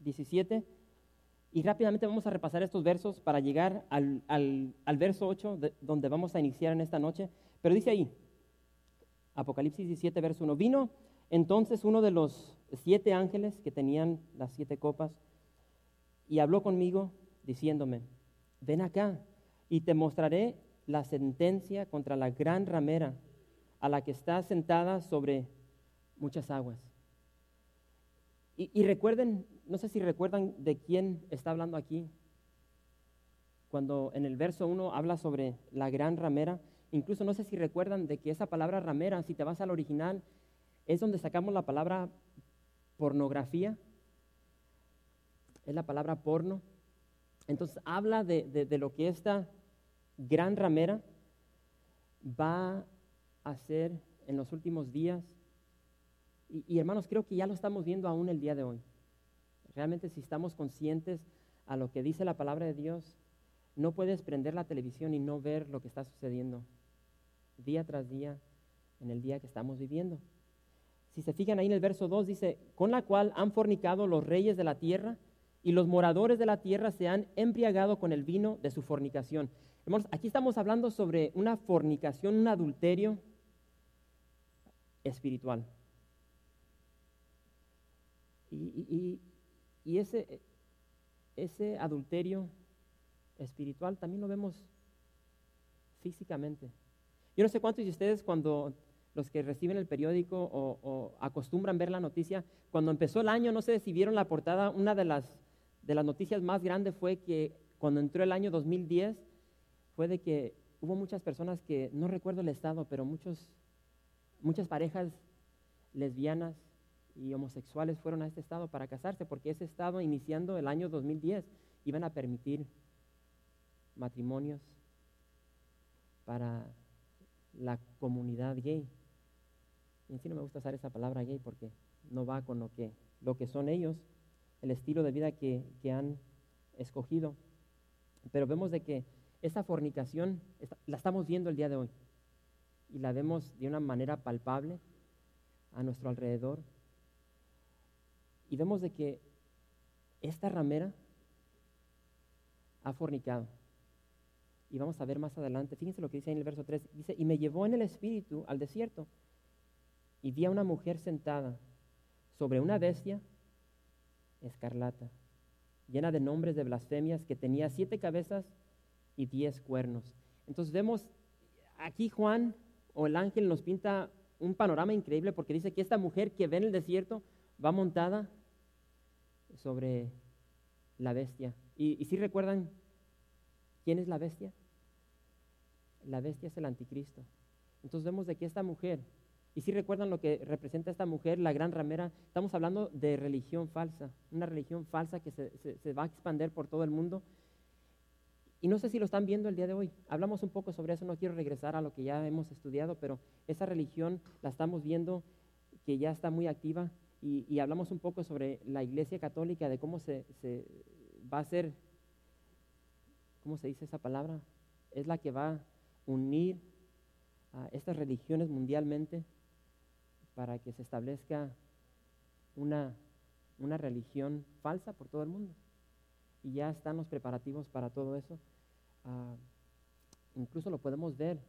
17 y rápidamente vamos a repasar estos versos para llegar al, verso 8, donde vamos a iniciar en esta noche. Pero dice ahí, Apocalipsis 17, verso 1, vino entonces uno de los siete ángeles que tenían las siete copas y habló conmigo diciéndome, ven acá y te mostraré la sentencia contra la gran ramera a la que está sentada sobre muchas aguas. Y, recuerden, no sé si recuerdan de quién está hablando aquí. Cuando en el verso 1 habla sobre la gran ramera, incluso no sé si recuerdan de que esa palabra ramera, si te vas al original, es donde sacamos la palabra pornografía. Es la palabra porno. Entonces habla de, de lo que esta gran ramera va a hacer en los últimos días y, hermanos, creo que ya lo estamos viendo aún el día de hoy. Realmente si estamos conscientes a lo que dice la palabra de Dios, no puedes prender la televisión y no ver lo que está sucediendo día tras día en el día que estamos viviendo. Si se fijan ahí en el verso 2 dice, con la cual han fornicado los reyes de la tierra y los moradores de la tierra se han embriagado con el vino de su fornicación. Hermanos, aquí estamos hablando sobre una fornicación, un adulterio espiritual. Y, ese, ese adulterio espiritual también lo vemos físicamente. Yo no sé cuántos de ustedes cuando los que reciben el periódico o, acostumbran ver la noticia, cuando empezó el año, no sé si vieron la portada, una de las, de las noticias más grandes fue que cuando entró el año 2010, fue de que hubo muchas personas que, no recuerdo el estado, pero muchos, muchas parejas lesbianas y homosexuales fueron a este estado para casarse, porque ese estado, iniciando el año 2010, iban a permitir matrimonios para la comunidad gay. Y en sí no me gusta usar esa palabra gay porque no va con lo que, lo que son ellos, el estilo de vida que, que han escogido. Pero vemos de que esa fornicación la estamos viendo el día de hoy y la vemos de una manera palpable a nuestro alrededor y vemos de que esta ramera ha fornicado. Y vamos a ver más adelante, fíjense lo que dice en el verso 3, dice, y me llevó en el espíritu al desierto y vi a una mujer sentada sobre una bestia escarlata, llena de nombres de blasfemias, que tenía siete cabezas y diez cuernos. Entonces vemos aquí Juan o el ángel nos pinta un panorama increíble porque dice que esta mujer que ve en el desierto va montada sobre la bestia. ¿Y, si recuerdan quién es la bestia? La bestia es el anticristo. Entonces vemos de que esta mujer, y si recuerdan lo que representa esta mujer, la gran ramera, estamos hablando de religión falsa, una religión falsa que se, se va a expandir por todo el mundo. Y no sé si lo están viendo el día de hoy. Hablamos un poco sobre eso, no quiero regresar a lo que ya hemos estudiado, pero esa religión la estamos viendo que ya está muy activa y, hablamos un poco sobre la Iglesia Católica, de cómo se, va a ser, ¿cómo se dice esa palabra? Es la que va a unir a estas religiones mundialmente para que se establezca una, una religión falsa por todo el mundo. Y ya están los preparativos para todo eso. Ah, incluso lo podemos ver,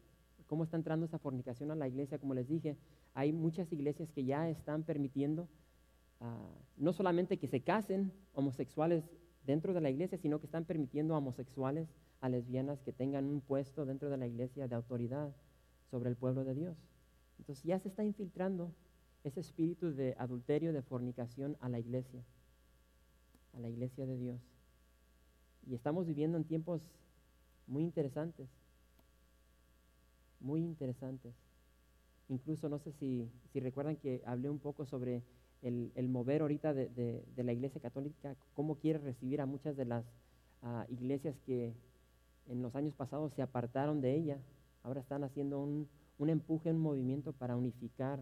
cómo está entrando esa fornicación a la iglesia, como les dije, hay muchas iglesias que ya están permitiendo no solamente que se casen homosexuales dentro de la iglesia, sino que están permitiendo a homosexuales, a lesbianas que tengan un puesto dentro de la iglesia de autoridad sobre el pueblo de Dios. Entonces ya se está infiltrando ese espíritu de adulterio, de fornicación a la iglesia, a la iglesia de Dios. Y estamos viviendo en tiempos muy interesantes, muy interesantes. Incluso no sé si, recuerdan que hablé un poco sobre el, mover ahorita de, la Iglesia Católica, cómo quiere recibir a muchas de las ah, iglesias que en los años pasados se apartaron de ella. Ahora están haciendo un, un empuje, un movimiento para unificar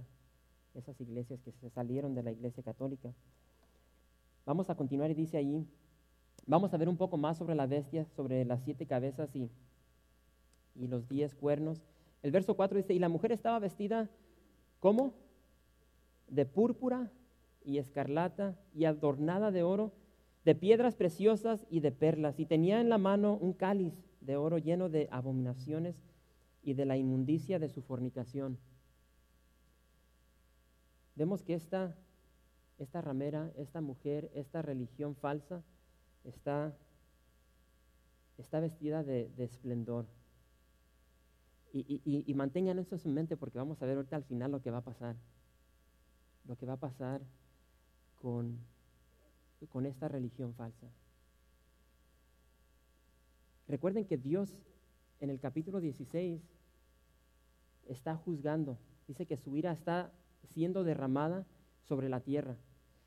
esas iglesias que se salieron de la Iglesia Católica. Vamos a continuar y dice allí, vamos a ver un poco más sobre la bestia, sobre las siete cabezas y, y los diez cuernos. El verso 4 dice, y la mujer estaba vestida, ¿cómo? De púrpura y escarlata y adornada de oro, de piedras preciosas y de perlas, y tenía en la mano un cáliz de oro lleno de abominaciones y de la inmundicia de su fornicación. Vemos que esta, esta ramera, esta mujer, esta religión falsa está, está vestida de, esplendor. Y, y, mantengan eso en mente porque vamos a ver ahorita al final lo que va a pasar. Lo que va a pasar con, con esta religión falsa. Recuerden que Dios en el capítulo 16 está juzgando. Dice que su ira está siendo derramada sobre la tierra.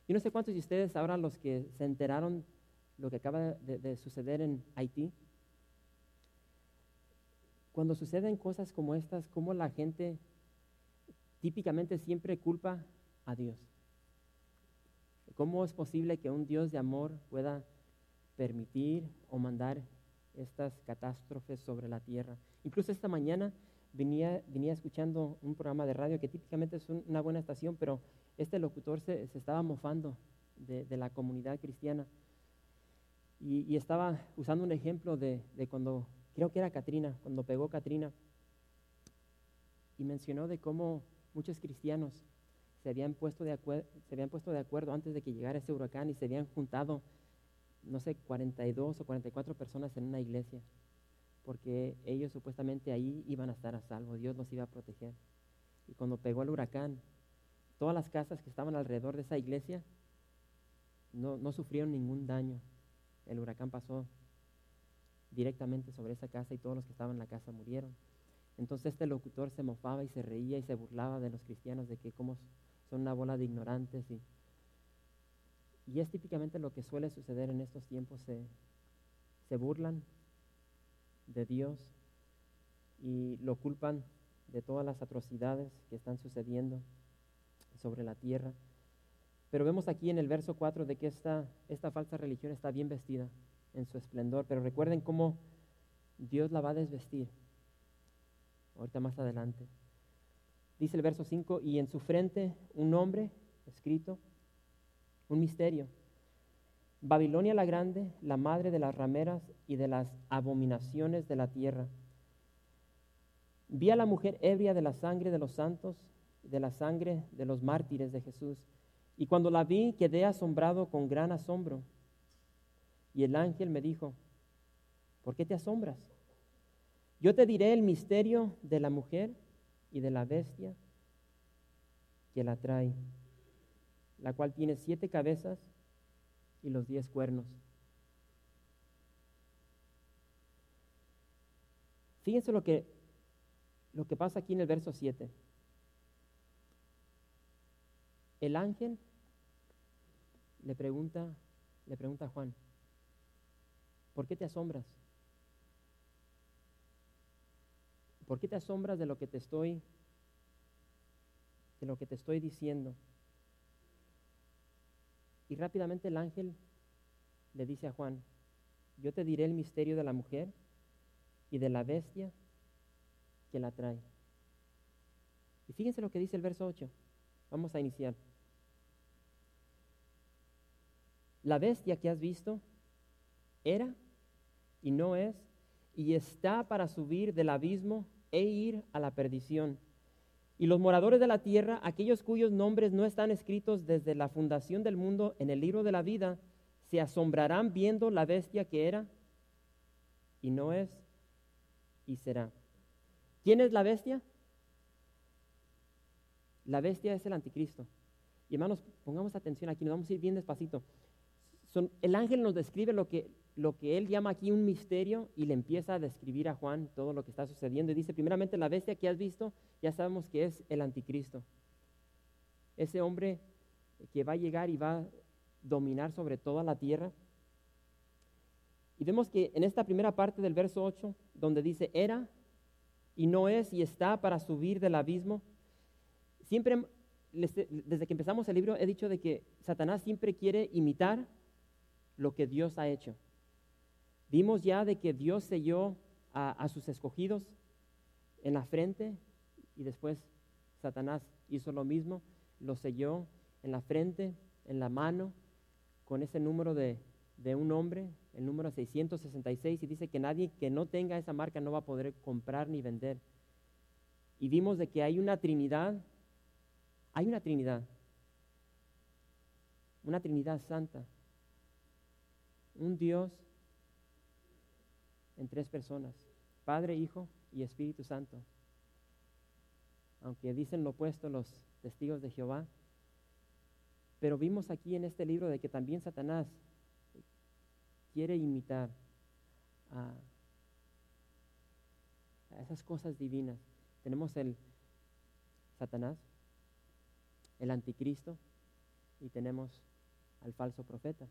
Y no sé cuántos de ustedes ahora los que se enteraron lo que acaba de, suceder en Haití. Cuando suceden cosas como estas, ¿cómo la gente típicamente siempre culpa a Dios? ¿Cómo es posible que un Dios de amor pueda permitir o mandar estas catástrofes sobre la tierra? Incluso esta mañana venía, venía escuchando un programa de radio que típicamente es una buena estación, pero este locutor se, estaba mofando de, la comunidad cristiana y, estaba usando un ejemplo de, cuando, creo que era Katrina, cuando pegó Katrina, y mencionó de cómo muchos cristianos se habían, puesto de se habían puesto de acuerdo antes de que llegara ese huracán y se habían juntado, no sé, 42 o 44 personas en una iglesia porque ellos supuestamente ahí iban a estar a salvo, Dios los iba a proteger. Y cuando pegó el huracán, todas las casas que estaban alrededor de esa iglesia no, no sufrieron ningún daño. El huracán pasó directamente sobre esa casa y todos los que estaban en la casa murieron. Entonces este locutor se mofaba y se reía y se burlaba de los cristianos de que como son una bola de ignorantes y, y es típicamente lo que suele suceder en estos tiempos, se, se burlan de Dios y lo culpan de todas las atrocidades que están sucediendo sobre la tierra. Pero vemos aquí en el verso 4 de que esta, esta falsa religión está bien vestida en su esplendor, pero recuerden cómo Dios la va a desvestir. Ahorita más adelante. Dice el verso 5, y en su frente un nombre escrito, un misterio Babilonia la grande, la madre de las rameras y de las abominaciones de la tierra. Vi a la mujer ebria de la sangre de los santos, de la sangre de los mártires de Jesús. Y cuando la vi quedé asombrado con gran asombro. Y el ángel me dijo, ¿por qué te asombras? Yo te diré el misterio de la mujer y de la bestia que la trae, la cual tiene siete cabezas y los diez cuernos. Fíjense lo que, lo que pasa aquí en el verso 7. El ángel le pregunta, le pregunta a Juan, ¿por qué te asombras? ¿Por qué te asombras de lo que te estoy de lo que te estoy diciendo? Y rápidamente el ángel le dice a Juan, yo te diré el misterio de la mujer y de la bestia que la trae. Y fíjense lo que dice el verso 8. Vamos a iniciar. La bestia que has visto era y no es y está para subir del abismo e ir a la perdición. Y los moradores de la tierra, aquellos cuyos nombres no están escritos desde la fundación del mundo en el libro de la vida, se asombrarán viendo la bestia que era y no es y será. ¿Quién es la bestia? La bestia es el anticristo. Y hermanos, pongamos atención aquí, nos vamos a ir bien despacito. el ángel nos describe lo que, lo que él llama aquí un misterio y le empieza a describir a Juan todo lo que está sucediendo. Y dice, primeramente, la bestia que has visto, ya sabemos que es el anticristo. Ese hombre que va a llegar y va a dominar sobre toda la tierra. Y vemos que en esta primera parte del verso 8, donde dice, era y no es y está para subir del abismo, siempre, desde que empezamos el libro, he dicho de que Satanás siempre quiere imitar lo que Dios ha hecho. Vimos ya de que Dios selló a, sus escogidos en la frente y después Satanás hizo lo mismo, lo selló en la frente, en la mano, con ese número de, de un hombre, el número 666, y dice que nadie que no tenga esa marca no va a poder comprar ni vender. Y vimos de que hay una Trinidad, hay una Trinidad, una Trinidad santa, un Dios en tres personas, Padre, Hijo y Espíritu Santo. Aunque dicen lo opuesto los testigos de Jehová, pero vimos aquí en este libro de que también Satanás quiere imitar a, esas cosas divinas. Tenemos el Satanás, el anticristo y tenemos al falso profeta.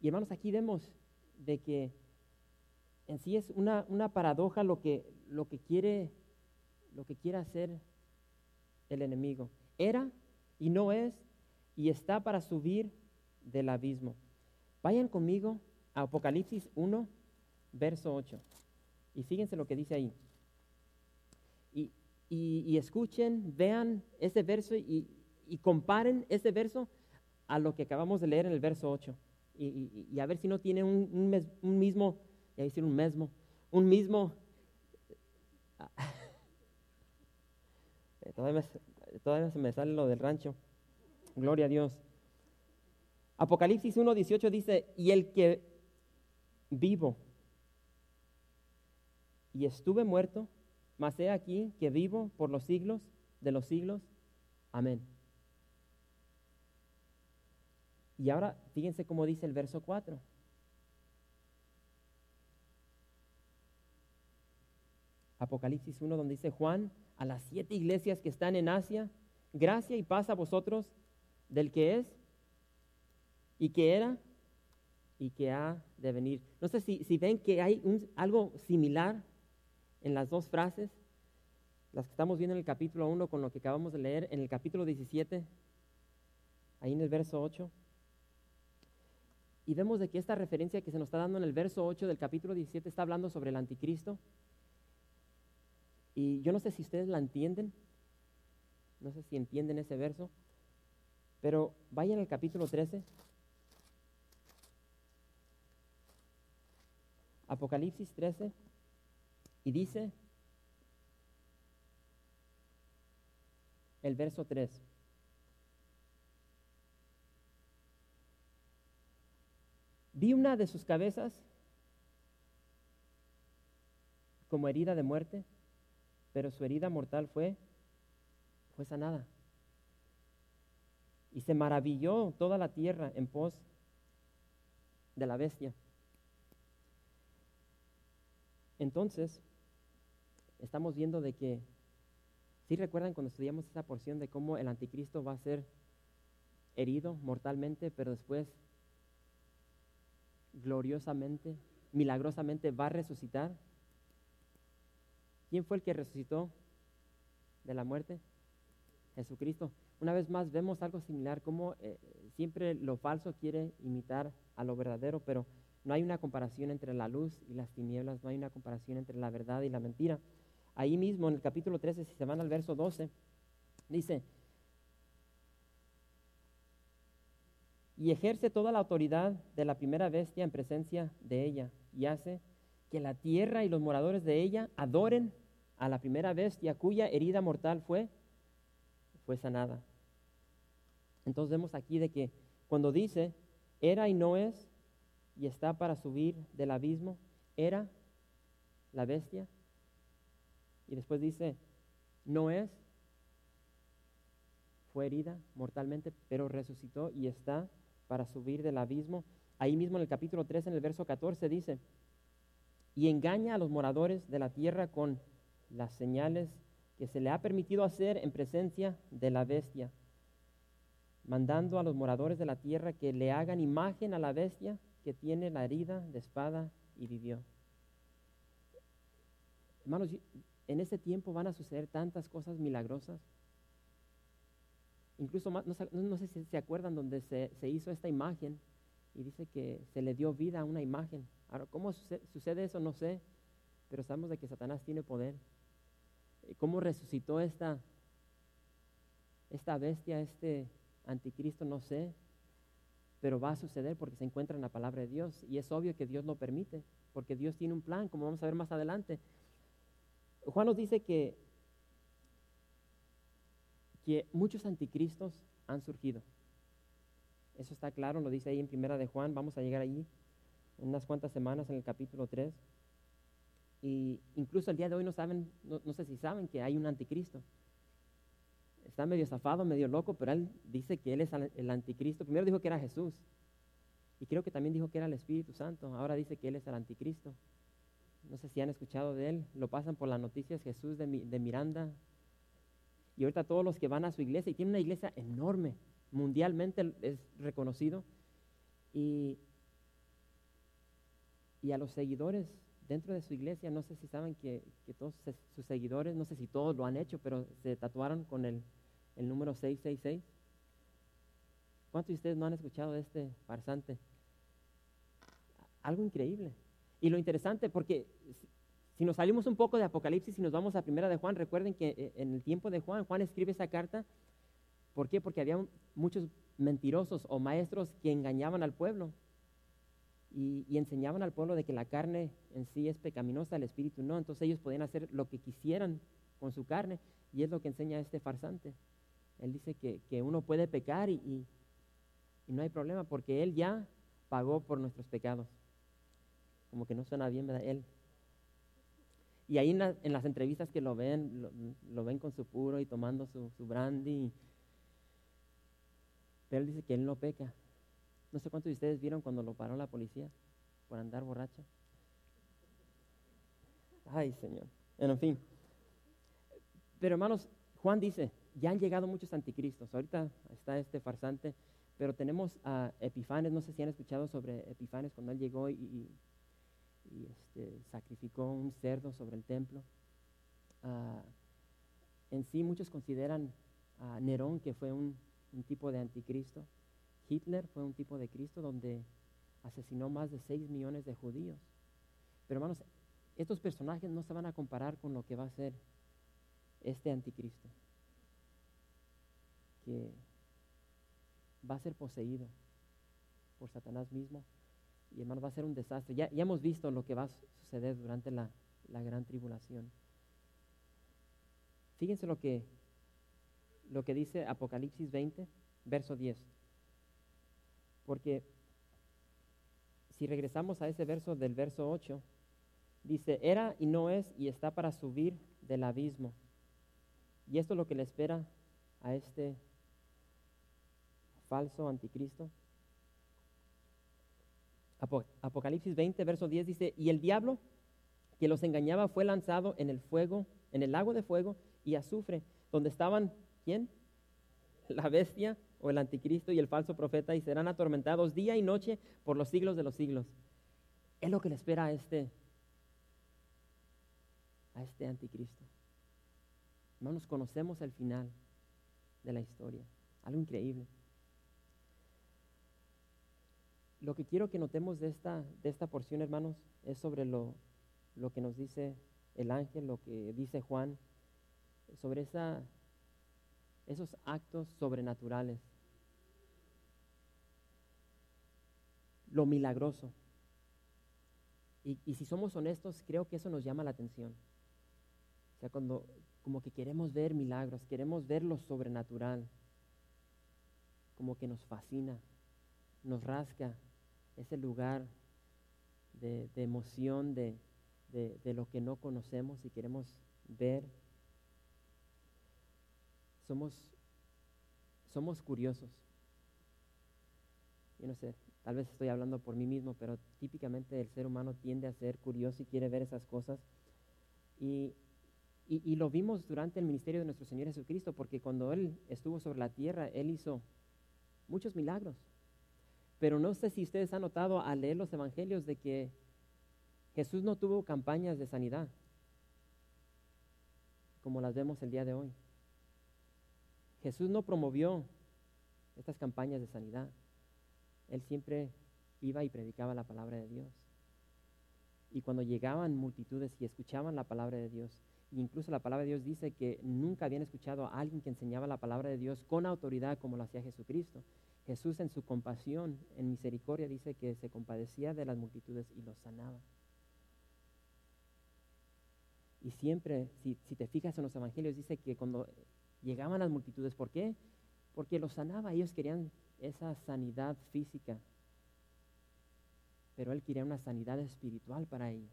Y hermanos, aquí vemos de que en sí es una, una paradoja lo que, lo, que quiere, lo que quiere hacer el enemigo. Era y no es y está para subir del abismo. Vayan conmigo Apocalipsis 1, verso 8. Y fíjense lo que dice ahí. Y, escuchen, vean ese verso y, comparen ese verso a lo que acabamos de leer en el verso 8. Y, a ver si no tiene un, mismo, ya decir un mismo, un mismo... todavía, todavía se me sale lo del rancho. Gloria a Dios. Apocalipsis 1.18 dice, y el que vivo. Y estuve muerto, mas he aquí que vivo por los siglos de los siglos. Amén. Y ahora fíjense cómo dice el verso 4. Apocalipsis 1, donde dice Juan, a las siete iglesias que están en Asia, gracia y paz a vosotros del que es y que era y que ha de venir. No sé si, si ven que hay algo similar en las dos frases, las que estamos viendo en el capítulo 1 con lo que acabamos de leer en el capítulo 17, ahí en el verso 8. Y vemos de que esta referencia que se nos está dando en el verso 8 del capítulo 17 está hablando sobre el anticristo. Y yo no sé si ustedes la entienden, no sé si entienden ese verso, pero vayan al capítulo 13. Apocalipsis 13 y dice el verso 3. Vi una de sus cabezas como herida de muerte, pero su herida mortal fue, fue sanada. Y se maravilló toda la tierra en pos de la bestia. Entonces, estamos viendo de que, si recuerdan cuando estudiamos esa porción de cómo el anticristo va a ser herido mortalmente, pero después gloriosamente, milagrosamente va a resucitar? ¿Quién fue el que resucitó de la muerte? Jesucristo. Una vez más vemos algo similar, como eh, siempre lo falso quiere imitar a lo verdadero, pero no hay una comparación entre la luz y las tinieblas, no hay una comparación entre la verdad y la mentira. Ahí mismo en el capítulo 13, si se van al verso 12, dice, y ejerce toda la autoridad de la primera bestia en presencia de ella, y hace que la tierra y los moradores de ella adoren a la primera bestia cuya herida mortal fue, fue sanada. Entonces vemos aquí de que cuando dice, era y no es, y está para subir del abismo, era la bestia. Y después dice, no es, fue herida mortalmente, pero resucitó y está para subir del abismo. Ahí mismo en el capítulo 3, en el verso 14 dice, y engaña a los moradores de la tierra con las señales que se le ha permitido hacer en presencia de la bestia. mandando a los moradores de la tierra que le hagan imagen a la bestia que tiene la herida de espada y vivió. Hermanos, en ese tiempo van a suceder tantas cosas milagrosas. Incluso, no, sé si se acuerdan donde se, hizo esta imagen y dice que se le dio vida a una imagen. Ahora, ¿cómo sucede, eso? No sé, pero sabemos de que Satanás tiene poder. ¿Cómo resucitó esta, esta bestia, este anticristo? No sé, pero va a suceder porque se encuentra en la palabra de Dios y es obvio que Dios lo permite, porque Dios tiene un plan, como vamos a ver más adelante. Juan nos dice que, que muchos anticristos han surgido. Eso está claro, lo dice ahí en primera de Juan, vamos a llegar allí unas cuantas semanas en el capítulo 3. Y incluso el día de hoy no saben, no, sé si saben que hay un anticristo. Está medio zafado, medio loco, pero él dice que él es el anticristo. Primero dijo que era Jesús. Y creo que también dijo que era el Espíritu Santo. Ahora dice que él es el anticristo. No sé si han escuchado de él. Lo pasan por las noticias Jesús de, de Miranda. Y ahorita todos los que van a su iglesia, y tiene una iglesia enorme, mundialmente es reconocido. Y, y a los seguidores dentro de su iglesia, no sé si saben que, todos sus seguidores, no sé si todos lo han hecho, pero se tatuaron con el, el número 666. ¿Cuántos de ustedes no han escuchado de este farsante? Algo increíble. Y lo interesante, porque si nos salimos un poco de Apocalipsis y nos vamos a Primera de Juan, recuerden que eh, en el tiempo de Juan, Juan escribe esa carta. ¿Por qué? Porque había muchos mentirosos o maestros que engañaban al pueblo y, enseñaban al pueblo de que la carne en sí es pecaminosa, el espíritu no. Entonces ellos podían hacer lo que quisieran con su carne y es lo que enseña este farsante. Él dice que, uno puede pecar y, y, no hay problema porque Él ya pagó por nuestros pecados. Como que no suena bien, ¿verdad? Él. Y ahí en, las entrevistas que lo ven, lo, ven con su puro y tomando su, su brandy. Pero él dice que él no peca. No sé cuántos de ustedes vieron cuando lo paró la policía por andar borracho. Ay, Señor. En fin. Pero hermanos, Juan dice, ya han llegado muchos anticristos. Ahorita está este farsante, pero tenemos a Epifanes, no sé si han escuchado sobre Epifanes cuando él llegó y, este, sacrificó un cerdo sobre el templo. Ah, en sí muchos consideran a Nerón que fue un tipo de anticristo. Hitler fue un tipo de Cristo donde asesinó más de 6 millones de judíos. Pero hermanos, estos personajes no se van a comparar con lo que va a ser este anticristo, que va a ser poseído por Satanás mismo y hermano va a ser un desastre. Ya, ya hemos visto lo que va a suceder durante la, la gran tribulación. Fíjense lo que, lo que dice Apocalipsis 20, verso 10. Porque si regresamos a ese verso del verso 8, dice, era y no es y está para subir del abismo. Y esto es lo que le espera a este falso anticristo. Apocalipsis 20, verso 10 dice, y el diablo que los engañaba fue lanzado en el fuego, en el lago de fuego y azufre, donde estaban, ¿quién? La bestia o el anticristo y el falso profeta y serán atormentados día y noche por los siglos de los siglos. Es lo que le espera a este, a este anticristo. Hermanos, conocemos el final de la historia. Algo increíble. Lo que quiero que notemos de esta, de esta porción, hermanos, es sobre lo, lo que nos dice el ángel, lo que dice Juan, sobre esa, esos actos sobrenaturales lo milagroso. Y, si somos honestos, creo que eso nos llama la atención. O sea, cuando como que queremos ver milagros, queremos ver lo sobrenatural, como que nos fascina, nos rasca ese lugar de, emoción, de, de, lo que no conocemos y queremos ver. Somos, somos curiosos. Yo no sé, Tal vez estoy hablando por mí mismo, pero típicamente el ser humano tiende a ser curioso y quiere ver esas cosas. Y, y, lo vimos durante el ministerio de nuestro Señor Jesucristo, porque cuando Él estuvo sobre la tierra, Él hizo muchos milagros. Pero no sé si ustedes han notado al leer los evangelios de que Jesús no tuvo campañas de sanidad, como las vemos el día de hoy. Jesús no promovió estas campañas de sanidad. Él siempre iba y predicaba la palabra de Dios. Y cuando llegaban multitudes y escuchaban la palabra de Dios, incluso la palabra de Dios dice que nunca habían escuchado a alguien que enseñaba la palabra de Dios con autoridad como lo hacía Jesucristo. Jesús en su compasión, en misericordia, dice que se compadecía de las multitudes y los sanaba. Y siempre, si, te fijas en los evangelios, dice que cuando llegaban las multitudes, ¿por qué? Porque los sanaba, ellos querían esa sanidad física, pero él quería una sanidad espiritual para ellos.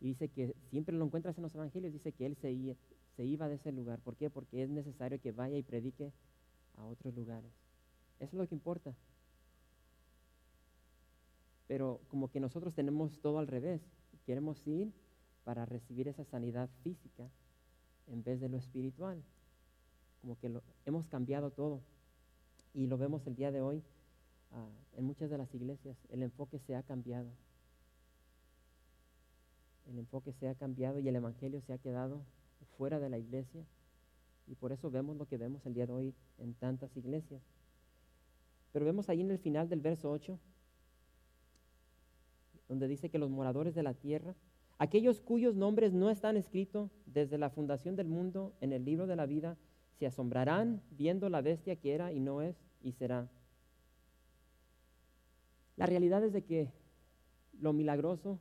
Y dice que siempre lo encuentras en los evangelios, dice que él se, iba de ese lugar. ¿Por qué? Porque es necesario que vaya y predique a otros lugares. Eso es lo que importa. Pero como que nosotros tenemos todo al revés. Queremos ir para recibir esa sanidad física en vez de lo espiritual. Como que lo, hemos cambiado todo. Y lo vemos el día de hoy ah, en muchas de las iglesias. El enfoque se ha cambiado. El enfoque se ha cambiado y el Evangelio se ha quedado fuera de la iglesia. Y por eso vemos lo que vemos el día de hoy en tantas iglesias. Pero vemos ahí en el final del verso 8, donde dice que los moradores de la tierra, aquellos cuyos nombres no están escritos desde la fundación del mundo en el libro de la vida, se asombrarán viendo la bestia que era y no es y será. La realidad es de que lo milagroso,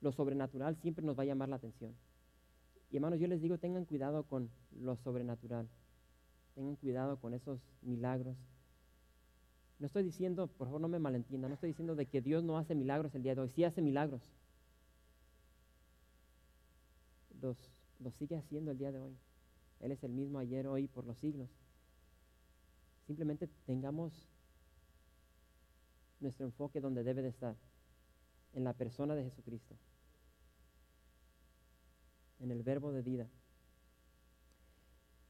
lo sobrenatural siempre nos va a llamar la atención. Y hermanos, yo les digo, tengan cuidado con lo sobrenatural. Tengan cuidado con esos milagros. No estoy diciendo, por favor no me malentienda, no estoy diciendo de que Dios no hace milagros el día de hoy, sí hace milagros. Los, los sigue haciendo el día de hoy. Él es el mismo ayer, hoy, por los siglos. Simplemente tengamos nuestro enfoque donde debe de estar, en la persona de Jesucristo, en el verbo de vida.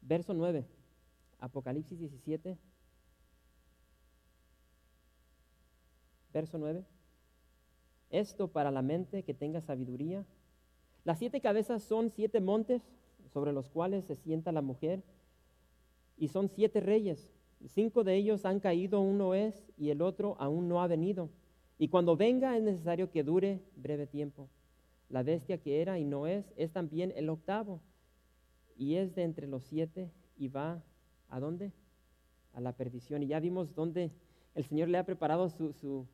Verso 9, Apocalipsis 17, verso 9. Esto para la mente que tenga sabiduría. Las siete cabezas son siete montes sobre los cuales se sienta la mujer y son siete reyes. Cinco de ellos han caído, uno es y el otro aún no ha venido. Y cuando venga es necesario que dure breve tiempo. La bestia que era y no es es también el octavo y es de entre los siete y va a dónde? A la perdición. Y ya vimos dónde el Señor le ha preparado su, su,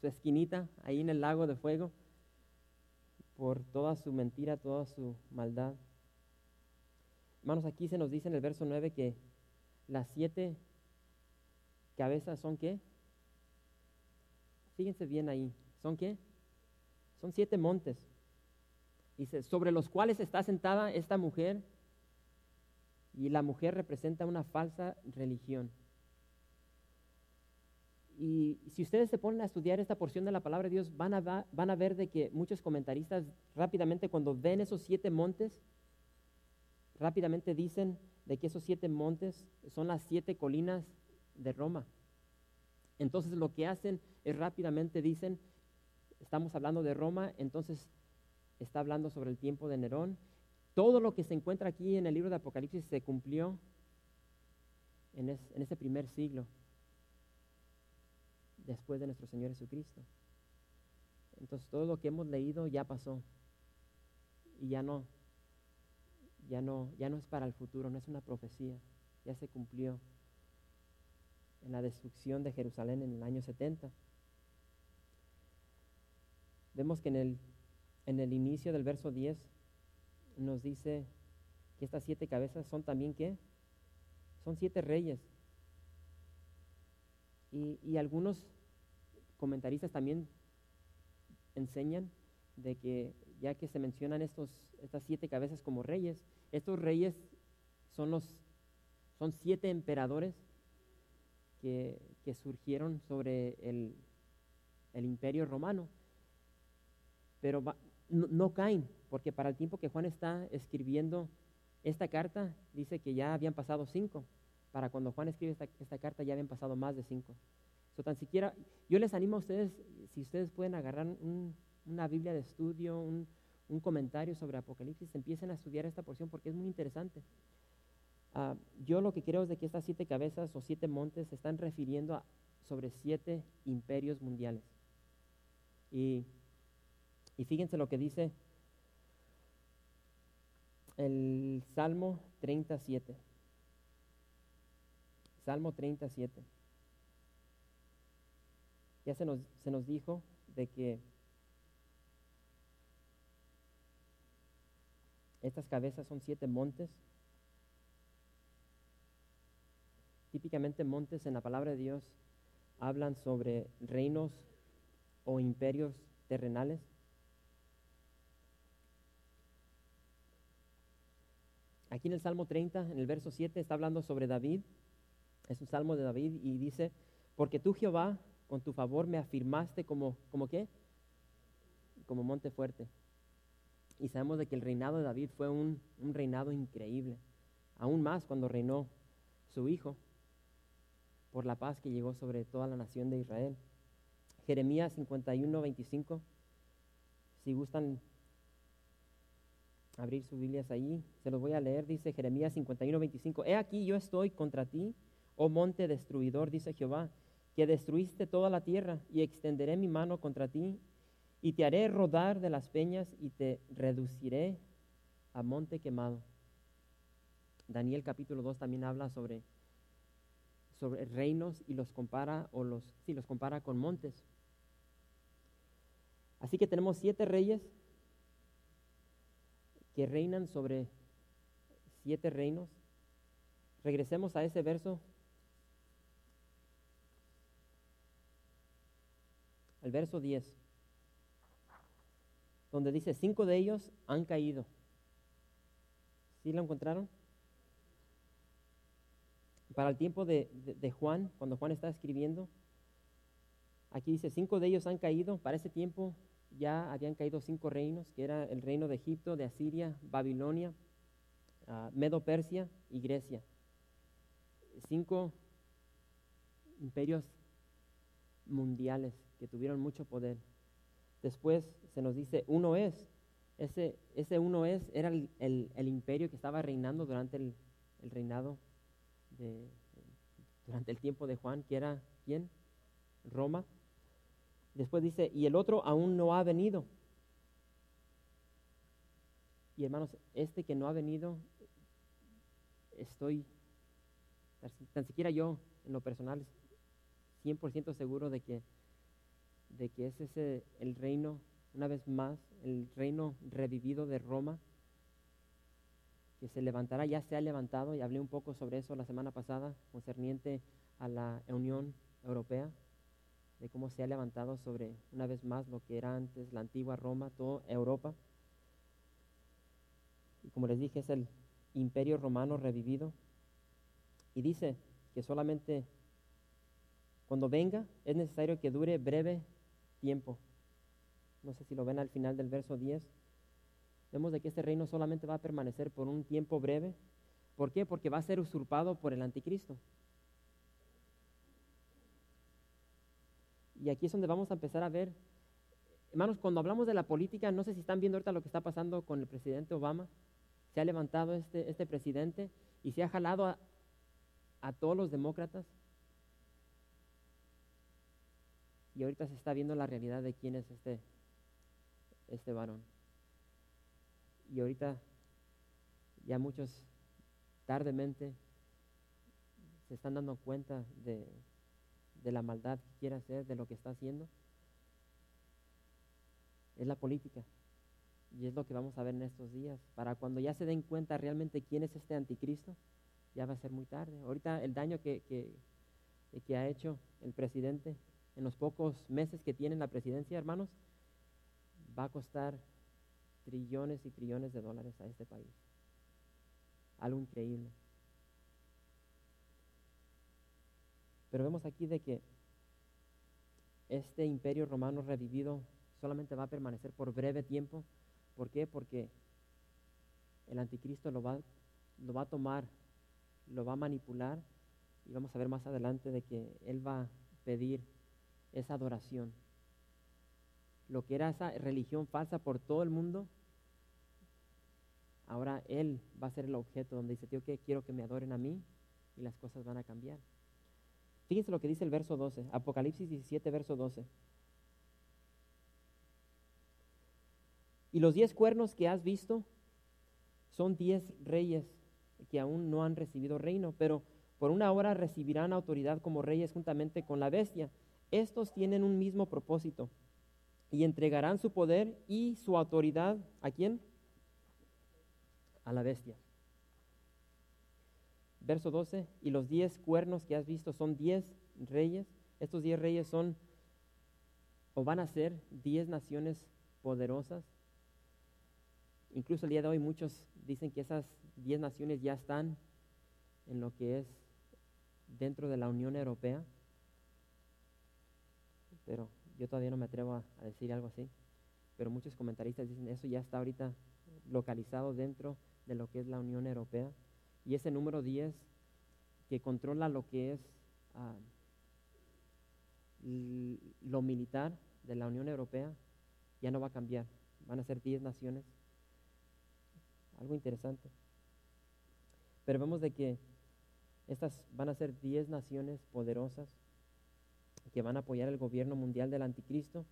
su esquinita ahí en el lago de fuego por toda su mentira, toda su maldad. Hermanos, aquí se nos dice en el verso 9 que las siete cabezas son qué? Fíjense bien ahí, ¿son qué? Son siete montes. Dice, sobre los cuales está sentada esta mujer y la mujer representa una falsa religión. Y si ustedes se ponen a estudiar esta porción de la palabra de Dios, van a, van a ver de que muchos comentaristas rápidamente cuando ven esos siete montes, rápidamente dicen de que esos siete montes son las siete colinas de Roma. Entonces lo que hacen es rápidamente dicen, estamos hablando de Roma, entonces está hablando sobre el tiempo de Nerón. Todo lo que se encuentra aquí en el libro de Apocalipsis se cumplió en, en ese primer siglo después de nuestro Señor Jesucristo. Entonces todo lo que hemos leído ya pasó y ya no, ya no, ya no es para el futuro, no es una profecía, ya se cumplió en la destrucción de Jerusalén en el año 70. Vemos que en el, en el inicio del verso 10 nos dice que estas siete cabezas son también qué? Son siete reyes. Y, y algunos comentaristas también enseñan de que ya que se mencionan estos, estas siete cabezas como reyes, estos reyes son, los, son siete emperadores que, surgieron sobre el, imperio romano. Pero no, caen, porque para el tiempo que Juan está escribiendo esta carta, dice que ya habían pasado cinco. para cuando Juan escribe esta, carta ya habían pasado más de cinco. So, tan siquiera, yo les animo a ustedes, si ustedes pueden agarrar un- una Biblia de estudio, un, un comentario sobre Apocalipsis, empiecen a estudiar esta porción porque es muy interesante. Ah, yo lo que creo es de que estas siete cabezas o siete montes se están refiriendo a, sobre siete imperios mundiales. Y, y fíjense lo que dice el Salmo 37. Salmo 37. Ya se nos, se nos dijo de que estas cabezas son siete montes. Típicamente montes en la palabra de Dios hablan sobre reinos o imperios terrenales. Aquí en el Salmo 30, en el verso 7, está hablando sobre David. Es un salmo de David y dice, porque tú Jehová, con tu favor me afirmaste como, ¿como qué? Como monte fuerte. Y sabemos de que el reinado de David fue un, un reinado increíble. Aún más cuando reinó su hijo por la paz que llegó sobre toda la nación de Israel. Jeremías 51, 25. Si gustan abrir sus Biblias ahí, se los voy a leer. Dice Jeremías 51, 25. He aquí yo estoy contra ti, oh monte destruidor, dice Jehová, que destruiste toda la tierra y extenderé mi mano contra ti y te haré rodar de las peñas y te reduciré a monte quemado. Daniel capítulo 2 también habla sobre, sobre reinos y los compara, o los, sí, los compara con montes. Así que tenemos siete reyes que reinan sobre siete reinos. Regresemos a ese verso. Al verso 10, donde dice, cinco de ellos han caído. ¿Sí lo encontraron? Para el tiempo de, de- Juan, cuando Juan está escribiendo, aquí dice, cinco de ellos han caído. Para ese tiempo ya habían caído cinco reinos, que era el reino de Egipto, de Asiria, Babilonia, ah, Medo-Persia y Grecia. Cinco imperios mundiales que tuvieron mucho poder. Después se nos dice, uno es. Ese, ese uno es, era el, el- imperio que estaba reinando durante el, el reinado de, durante el tiempo de Juan, que era ¿quién? Roma. Después dice, y el otro aún no ha venido. Y hermanos, este que no ha venido, estoy, tan siquiera yo, en lo personal, 100% seguro de que, de que es ese el reino, una vez más, el reino revivido de Roma, que se levantará, ya se ha levantado, y hablé un poco sobre eso la semana pasada, concerniente a la Unión Europea, de cómo se ha levantado sobre, una vez más, lo que era antes la antigua Roma, toda Europa. Y como les dije, es el imperio romano revivido. Y dice que solamente cuando venga es necesario que dure breve tiempo. No sé si lo ven al final del verso 10. Vemos de que este reino solamente va a permanecer por un tiempo breve. ¿Por qué? Porque va a ser usurpado por el anticristo. Y aquí es donde vamos a empezar a ver, hermanos, cuando hablamos de la política, no sé si están viendo ahorita lo que está pasando con el presidente Obama. Se ha levantado este, este presidente y se ha jalado a, a todos los demócratas. Y ahorita se está viendo la realidad de quién es este, este varón. Y ahorita ya muchos tardemente se están dando cuenta de, de la maldad que quiere hacer, de lo que está haciendo. Es la política. Y es lo que vamos a ver en estos días. Para cuando ya se den cuenta realmente quién es este anticristo, ya va a ser muy tarde. Ahorita el daño que, que, que ha hecho el presidente en los pocos meses que tiene en la presidencia, hermanos, va a costar trillones y trillones de dólares a este país. Algo increíble. Pero vemos aquí de que este imperio romano revivido solamente va a permanecer por breve tiempo. ¿Por qué? Porque el anticristo lo va, lo va a tomar, lo va a manipular Y vamos a ver más adelante de que Él va a pedir esa adoración. Lo que era esa religión falsa por todo el mundo, ahora Él va a ser el objeto donde dice, tío, que quiero que me adoren a mí y las cosas van a cambiar. Fíjense lo que dice el verso 12, Apocalipsis 17, verso 12. Y los diez cuernos que has visto son diez reyes que aún no han recibido reino, pero por una hora recibirán autoridad como reyes juntamente con la bestia. Estos tienen un mismo propósito y entregarán su poder y su autoridad a quién? A la bestia. Verso 12, y los diez cuernos que has visto son diez reyes. Estos diez reyes son o van a ser diez naciones poderosas. Incluso el día de hoy muchos dicen que esas diez naciones ya están en lo que es dentro de la Unión Europea, pero yo todavía no me atrevo a, decir algo así, pero muchos comentaristas dicen eso ya está ahorita localizado dentro de lo que es la Unión Europea, y ese número 10 que controla lo que es ah, lo militar de la Unión Europea ya no va a cambiar, van a ser 10 naciones, algo interesante. Pero vemos de que estas van a ser 10 naciones poderosas que van a apoyar el gobierno mundial del anticristo.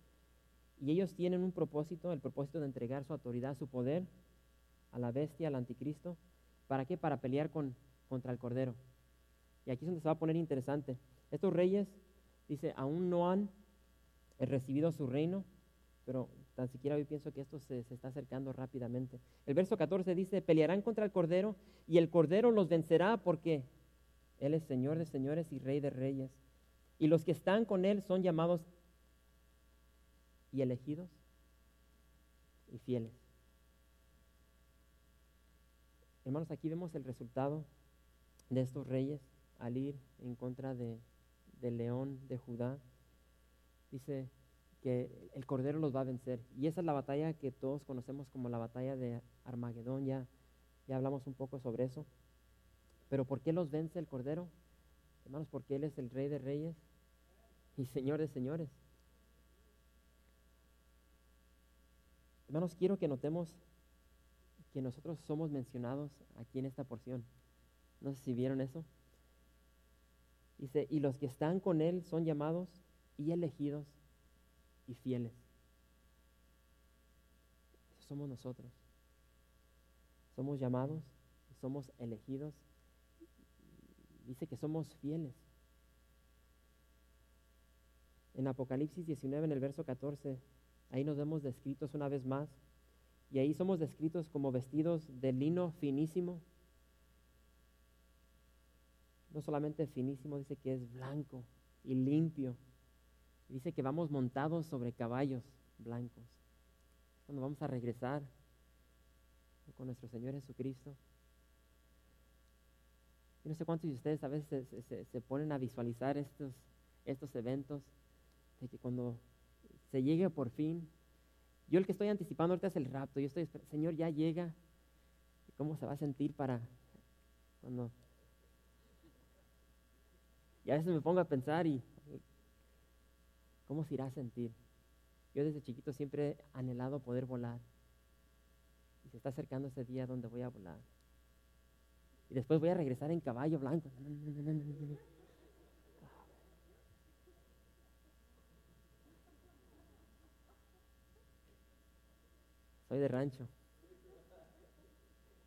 Y ellos tienen un propósito, el propósito de entregar su autoridad, su poder a la bestia, al anticristo. ¿Para qué? Para pelear con, contra el cordero. Y aquí es donde se va a poner interesante. Estos reyes, dice, aún no han recibido su reino, pero tan siquiera hoy pienso que esto se, se, está acercando rápidamente. El verso 14 dice, pelearán contra el Cordero y el Cordero los vencerá porque Él es Señor de señores y Rey de reyes. Y los que están con Él son llamados y elegidos y fieles. Hermanos, aquí vemos el resultado de estos reyes al ir en contra de, del león de Judá. Dice que el Cordero los va a vencer. Y esa es la batalla que todos conocemos como la batalla de Armagedón. Ya, ya hablamos un poco sobre eso. Pero ¿por qué los vence el Cordero? Hermanos, porque Él es el Rey de Reyes y Señor de Señores. Hermanos, quiero que notemos que nosotros somos mencionados aquí en esta porción. No sé si vieron eso. Dice, y los que están con Él son llamados y elegidos y fieles. Somos nosotros. Somos llamados, somos elegidos. Dice que somos fieles. En Apocalipsis 19, en el verso 14, ahí nos vemos descritos una vez más. Y ahí somos descritos como vestidos de lino finísimo. No solamente finísimo, dice que es blanco y limpio Dice que vamos montados sobre caballos blancos. Cuando vamos a regresar con nuestro Señor Jesucristo. Yo no sé cuántos de ustedes a veces se, ponen a visualizar estos, estos eventos, de que cuando se llegue por fin, yo el que estoy anticipando ahorita es el rapto, yo estoy, Señor ya llega, ¿cómo se va a sentir para cuando... Y a veces me pongo a pensar y ¿Cómo se irá a sentir? Yo desde chiquito siempre he anhelado poder volar. Y se está acercando ese día donde voy a volar. Y después voy a regresar en caballo blanco. Soy de rancho.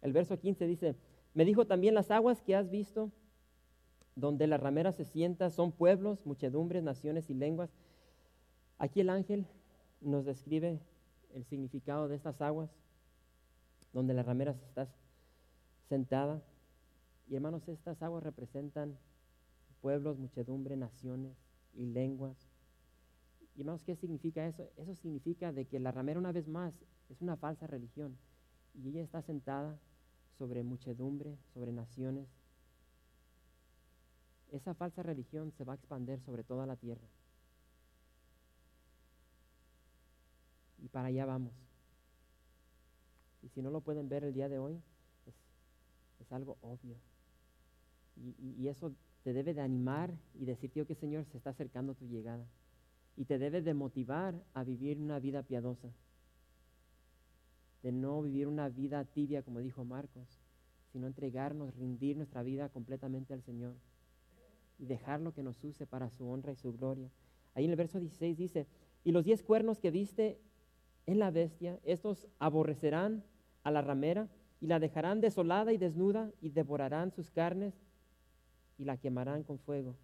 El verso 15 dice, me dijo también las aguas que has visto, donde la ramera se sienta, son pueblos, muchedumbres, naciones y lenguas. Aquí el ángel nos describe el significado de estas aguas, donde la ramera está sentada. Y hermanos, estas aguas representan pueblos, muchedumbre, naciones y lenguas. Y hermanos, ¿qué significa eso? Eso significa de que la ramera una vez más es una falsa religión y ella está sentada sobre muchedumbre, sobre naciones. Esa falsa religión se va a expandir sobre toda la tierra. y para allá vamos. Y si no lo pueden ver el día de hoy, es, algo obvio. Y, eso te debe de animar y decirte que Señor se está acercando tu llegada. Y te debe de motivar a vivir una vida piadosa. De no vivir una vida tibia, como dijo Marcos, sino entregarnos, rendir nuestra vida completamente al Señor y dejarlo que nos use para su honra y su gloria. Ahí en el verso 16 dice, y los diez cuernos que viste en la bestia, estos aborrecerán a la ramera y la dejarán desolada y desnuda y devorarán sus carnes y la quemarán con fuego.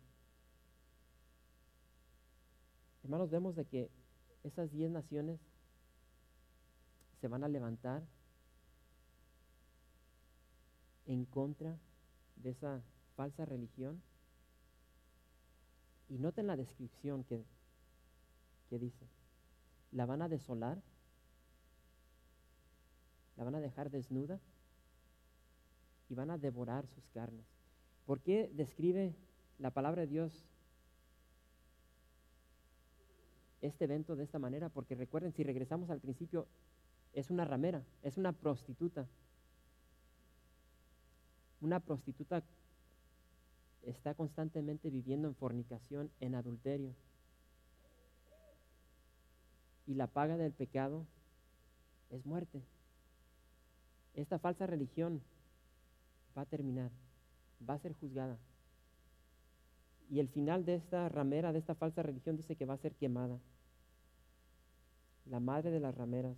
Hermanos, vemos de que esas diez naciones se van a levantar en contra de esa falsa religión. Y noten la descripción que, que dice. La van a desolar, la van a dejar desnuda y van a devorar sus carnes. ¿Por qué describe la palabra de Dios este evento de esta manera? Porque recuerden, si regresamos al principio, es una ramera, es una prostituta. Una prostituta está constantemente viviendo en fornicación, en adulterio. Y la paga del pecado es muerte. Esta falsa religión va a terminar, va a ser juzgada. Y el final de esta ramera, de esta falsa religión, dice que va a ser quemada. La madre de las rameras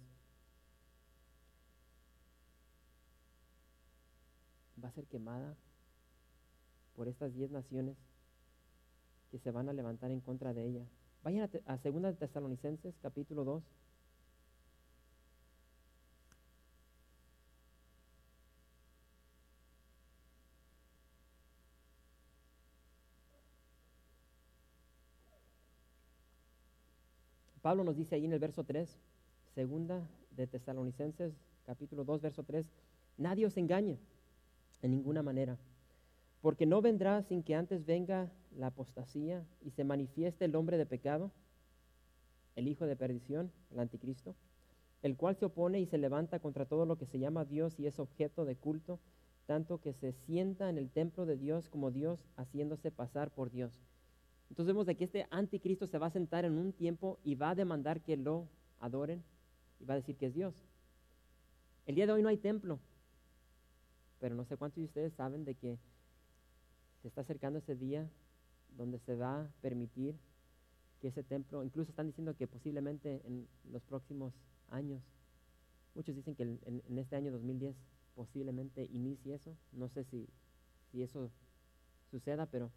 va a ser quemada por estas diez naciones que se van a levantar en contra de ella. Vayan a, a Segunda Tesalonicenses, capítulo 2. Pablo nos dice ahí en el verso 3, segunda de Tesalonicenses, capítulo 2, verso 3, nadie os engañe en ninguna manera, porque no vendrá sin que antes venga la apostasía y se manifieste el hombre de pecado, el hijo de perdición, el anticristo, el cual se opone y se levanta contra todo lo que se llama Dios y es objeto de culto, tanto que se sienta en el templo de Dios como Dios, haciéndose pasar por Dios. Entonces vemos de que este anticristo se va a sentar en un tiempo y va a demandar que lo adoren y va a decir que es Dios. El día de hoy no hay templo, pero no sé cuántos de ustedes saben de que se está acercando ese día donde se va a permitir que ese templo, incluso están diciendo que posiblemente en los próximos años, muchos dicen que en, este año 2010 posiblemente inicie eso, no sé si, si eso suceda, pero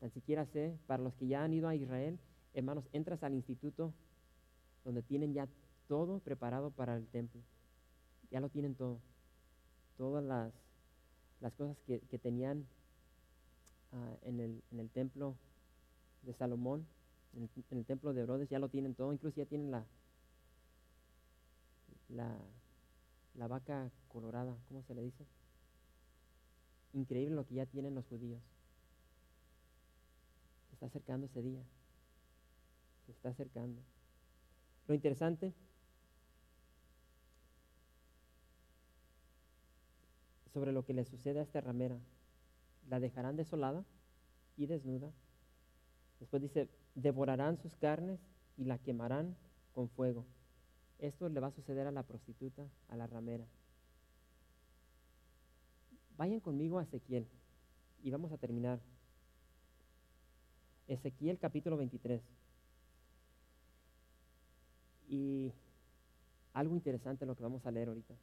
Tan siquiera sé, para los que ya han ido a Israel, hermanos, entras al instituto donde tienen ya todo preparado para el templo. Ya lo tienen todo. Todas las, las cosas que, que tenían uh, en, el, en, el, templo de Salomón, en el, templo de Herodes, ya lo tienen todo. Incluso ya tienen la, la, la vaca colorada, ¿cómo se le dice? Increíble lo que ya tienen los judíos está acercando ese día. Se está acercando. Lo interesante sobre lo que le sucede a esta ramera, la dejarán desolada y desnuda. Después dice, devorarán sus carnes y la quemarán con fuego. Esto le va a suceder a la prostituta, a la ramera. Vayan conmigo a Ezequiel y vamos a terminar. Ezequiel capítulo 23. Y algo interesante lo que vamos a leer ahorita.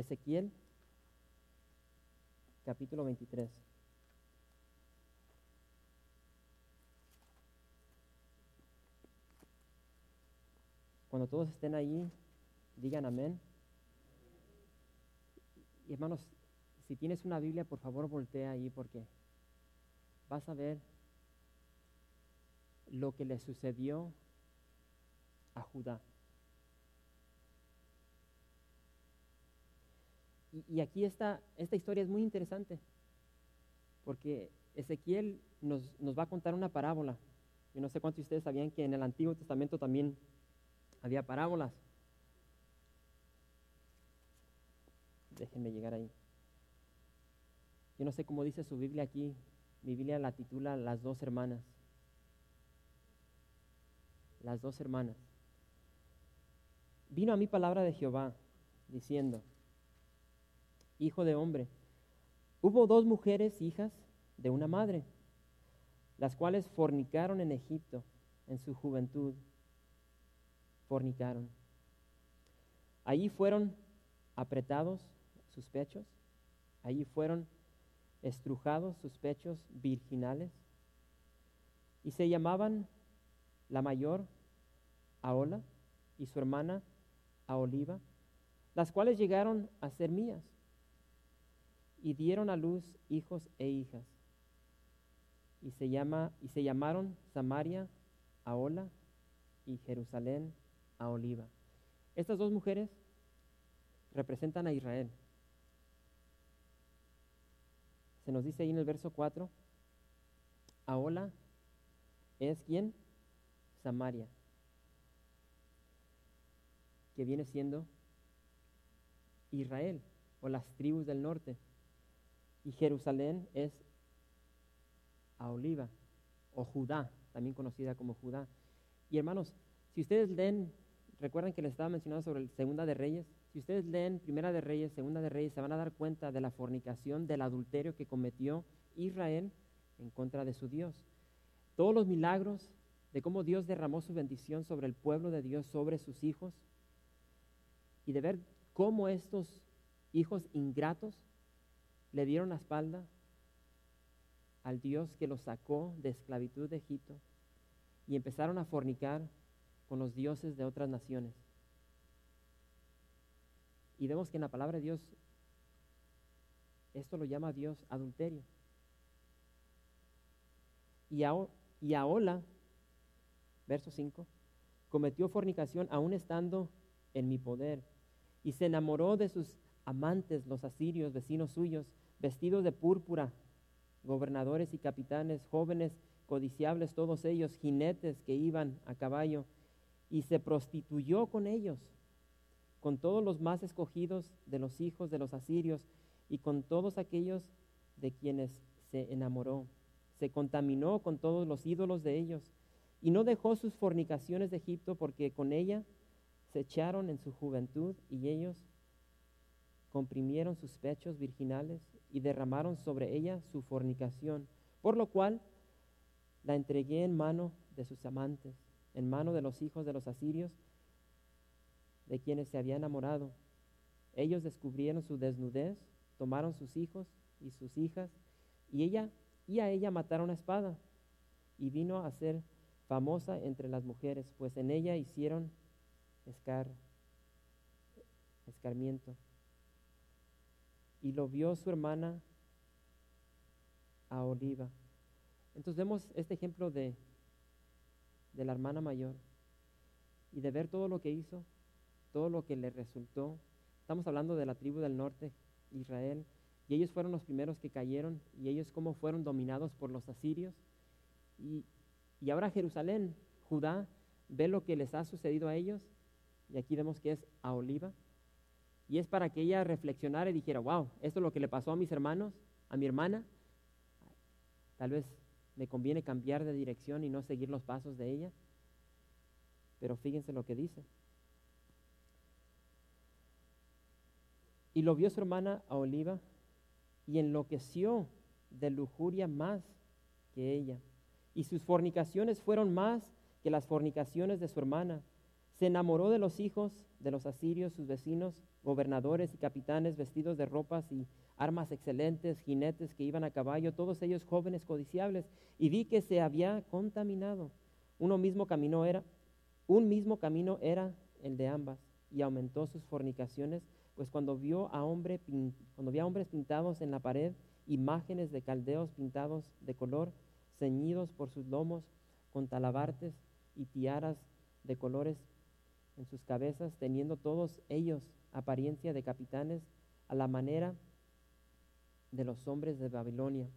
Ezequiel capítulo 23. Cuando todos estén ahí, digan amén. Y hermanos, si tienes una Biblia, por favor voltea ahí porque vas a ver lo que le sucedió a Judá. Y, aquí esta, esta historia es muy interesante, porque Ezequiel nos, nos, va a contar una parábola. Yo no sé cuántos de ustedes sabían que en el Antiguo Testamento también había parábolas. Déjenme llegar ahí. Yo no sé cómo dice su Biblia aquí. Mi Biblia la titula Las dos hermanas. Las dos hermanas. Vino a mí palabra de Jehová diciendo, Hijo de hombre, hubo dos mujeres hijas de una madre, las cuales fornicaron en Egipto en su juventud. Fornicaron. Allí fueron apretados sus pechos, allí fueron estrujados sus pechos virginales, y se llamaban la mayor Aola y su hermana Aoliva, las cuales llegaron a ser mías, y dieron a luz hijos e hijas, y se, llama, y se llamaron Samaria Aola y Jerusalén Aoliva. Estas dos mujeres representan a Israel. Se nos dice ahí en el verso 4, Aola es quien? Samaria, que viene siendo Israel o las tribus del norte. Y Jerusalén es a Oliva o Judá, también conocida como Judá. Y hermanos, si ustedes leen, recuerdan que les estaba mencionando sobre el Segunda de Reyes, si ustedes leen Primera de Reyes, Segunda de Reyes, se van a dar cuenta de la fornicación, del adulterio que cometió Israel en contra de su Dios. Todos los milagros de cómo Dios derramó su bendición sobre el pueblo de Dios, sobre sus hijos, y de ver cómo estos hijos ingratos le dieron la espalda al Dios que los sacó de esclavitud de Egipto y empezaron a fornicar con los dioses de otras naciones. Y vemos que en la palabra de Dios esto lo llama Dios adulterio. Y, a, y Aola, verso 5, cometió fornicación aún estando en mi poder y se enamoró de sus amantes, los asirios, vecinos suyos, vestidos de púrpura, gobernadores y capitanes, jóvenes codiciables todos ellos, jinetes que iban a caballo, y se prostituyó con ellos con todos los más escogidos de los hijos de los asirios y con todos aquellos de quienes se enamoró. Se contaminó con todos los ídolos de ellos y no dejó sus fornicaciones de Egipto porque con ella se echaron en su juventud y ellos comprimieron sus pechos virginales y derramaron sobre ella su fornicación, por lo cual la entregué en mano de sus amantes, en mano de los hijos de los asirios, de quienes se había enamorado. Ellos descubrieron su desnudez, tomaron sus hijos y sus hijas, y ella y a ella mataron a espada, y vino a ser famosa entre las mujeres, pues en ella hicieron escar, escarmiento. Y lo vio su hermana a Oliva. Entonces vemos este ejemplo de, de la hermana mayor y de ver todo lo que hizo todo lo que le resultó. Estamos hablando de la tribu del norte, Israel, y ellos fueron los primeros que cayeron, y ellos cómo fueron dominados por los asirios. Y, y ahora Jerusalén, Judá, ve lo que les ha sucedido a ellos, y aquí vemos que es a Oliva, y es para que ella reflexionara y dijera, wow, esto es lo que le pasó a mis hermanos, a mi hermana, tal vez me conviene cambiar de dirección y no seguir los pasos de ella, pero fíjense lo que dice. Y lo vio su hermana a Oliva y enloqueció de lujuria más que ella. Y sus fornicaciones fueron más que las fornicaciones de su hermana. Se enamoró de los hijos de los asirios, sus vecinos, gobernadores y capitanes vestidos de ropas y armas excelentes, jinetes que iban a caballo, todos ellos jóvenes codiciables. Y vi que se había contaminado. Uno mismo camino era, un mismo camino era el de ambas, y aumentó sus fornicaciones pues cuando a, cuando vio a hombres pintados en la pared, imágenes de caldeos pintados de color, ceñidos por sus lomos, con talabartes y tiaras de colores en sus cabezas, teniendo todos ellos apariencia de capitanes, a la manera de los hombres de Babilonia,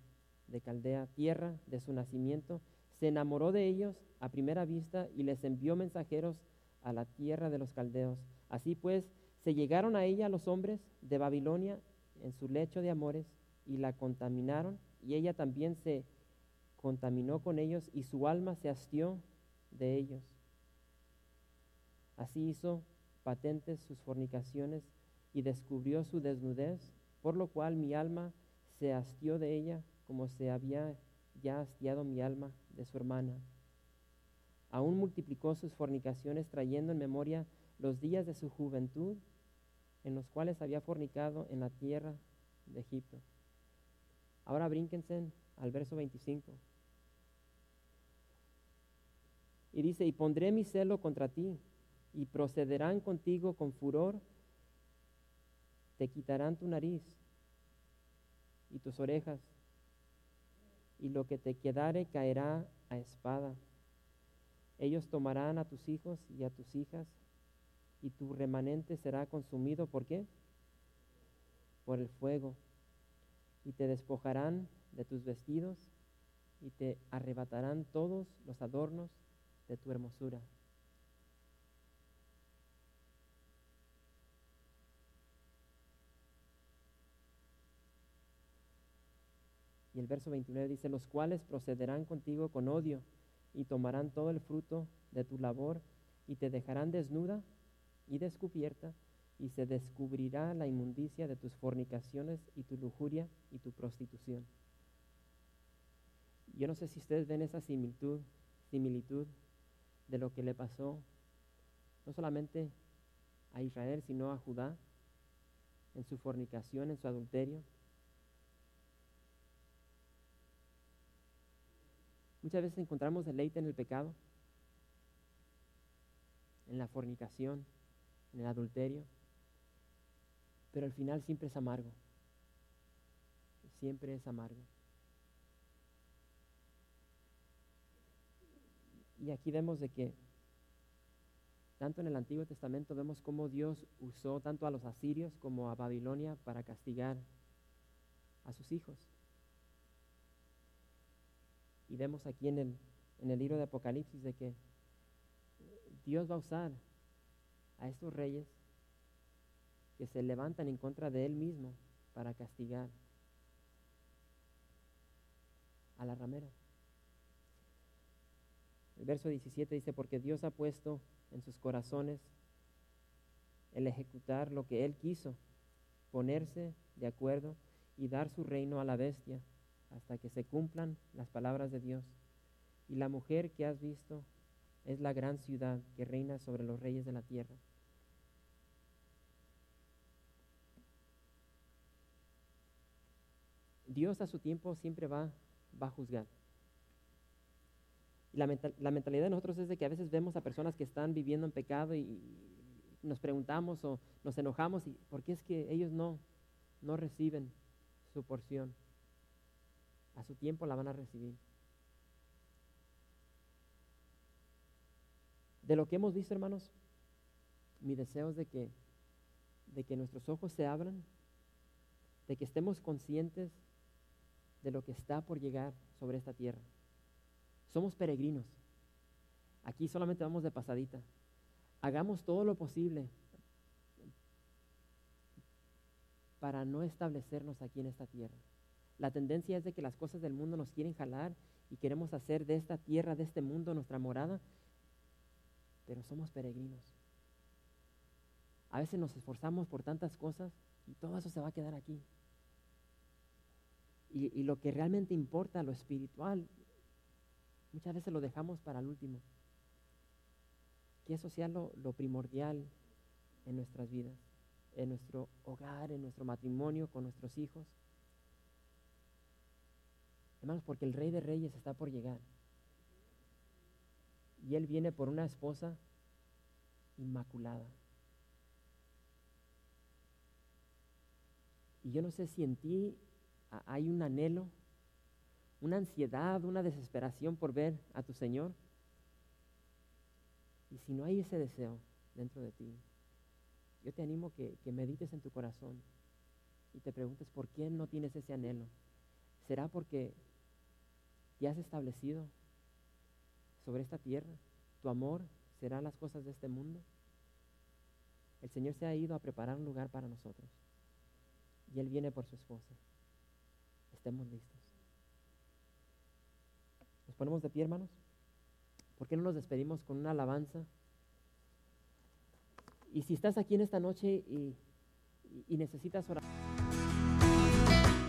de Caldea, tierra de su nacimiento, se enamoró de ellos a primera vista y les envió mensajeros a la tierra de los caldeos. Así pues, se llegaron a ella los hombres de Babilonia en su lecho de amores y la contaminaron, y ella también se contaminó con ellos, y su alma se hastió de ellos. Así hizo patentes sus fornicaciones y descubrió su desnudez, por lo cual mi alma se hastió de ella como se había ya hastiado mi alma de su hermana. Aún multiplicó sus fornicaciones trayendo en memoria los días de su juventud en los cuales había fornicado en la tierra de Egipto. Ahora brínquense al verso 25. Y dice, y pondré mi celo contra ti, y procederán contigo con furor, te quitarán tu nariz y tus orejas, y lo que te quedare caerá a espada. Ellos tomarán a tus hijos y a tus hijas, y tu remanente será consumido. ¿Por qué? Por el fuego. Y te despojarán de tus vestidos y te arrebatarán todos los adornos de tu hermosura. Y el verso 29 dice, los cuales procederán contigo con odio y tomarán todo el fruto de tu labor y te dejarán desnuda y descubierta, y se descubrirá la inmundicia de tus fornicaciones y tu lujuria y tu prostitución. Yo no sé si ustedes ven esa similitud, similitud de lo que le pasó no solamente a Israel, sino a Judá en su fornicación, en su adulterio. Muchas veces encontramos deleite en el pecado, en la fornicación, en el adulterio, pero al final siempre es amargo. Siempre es amargo. Y aquí vemos de que tanto en el Antiguo Testamento vemos cómo Dios usó tanto a los asirios como a Babilonia para castigar a sus hijos. Y vemos aquí en el, en el libro de Apocalipsis de que Dios va a usar a estos reyes que se levantan en contra de él mismo para castigar a la ramera. El verso 17 dice, porque Dios ha puesto en sus corazones el ejecutar lo que Él quiso, ponerse de acuerdo y dar su reino a la bestia hasta que se cumplan las palabras de Dios. Y la mujer que has visto es la gran ciudad que reina sobre los reyes de la tierra. Dios a su tiempo siempre va, va a juzgar. Y la, la, mentalidad de nosotros es de que a veces vemos a personas que están viviendo en pecado y, nos preguntamos o nos enojamos y por qué es que ellos no, no reciben su porción. A su tiempo la van a recibir. De lo que hemos visto, hermanos, mi deseo es de que, de que nuestros ojos se abran, de que estemos conscientes de lo que está por llegar sobre esta tierra. Somos peregrinos. Aquí solamente vamos de pasadita. Hagamos todo lo posible para no establecernos aquí en esta tierra. La tendencia es de que las cosas del mundo nos quieren jalar y queremos hacer de esta tierra, de este mundo, nuestra morada, pero somos peregrinos. A veces nos esforzamos por tantas cosas y todo eso se va a quedar aquí. Y, lo que realmente importa, lo espiritual, muchas veces lo dejamos para el último. Que eso sea lo, lo primordial en nuestras vidas, en nuestro hogar, en nuestro matrimonio, con nuestros hijos. Hermanos, porque el Rey de Reyes está por llegar. Y Él viene por una esposa inmaculada. Y yo no sé si en ti hay un anhelo, una ansiedad, una desesperación por ver a tu Señor. Y si no hay ese deseo dentro de ti, yo te animo que, que medites en tu corazón y te preguntes por qué no tienes ese anhelo. ¿Será porque te has establecido sobre esta tierra? ¿Tu amor será las cosas de este mundo? El Señor se ha ido a preparar un lugar para nosotros y Él viene por su esposa. estemos listos. ¿Nos ponemos de pie, hermanos? ¿Por qué no nos despedimos con una alabanza? Y si estás aquí en esta noche y, y necesitas orar.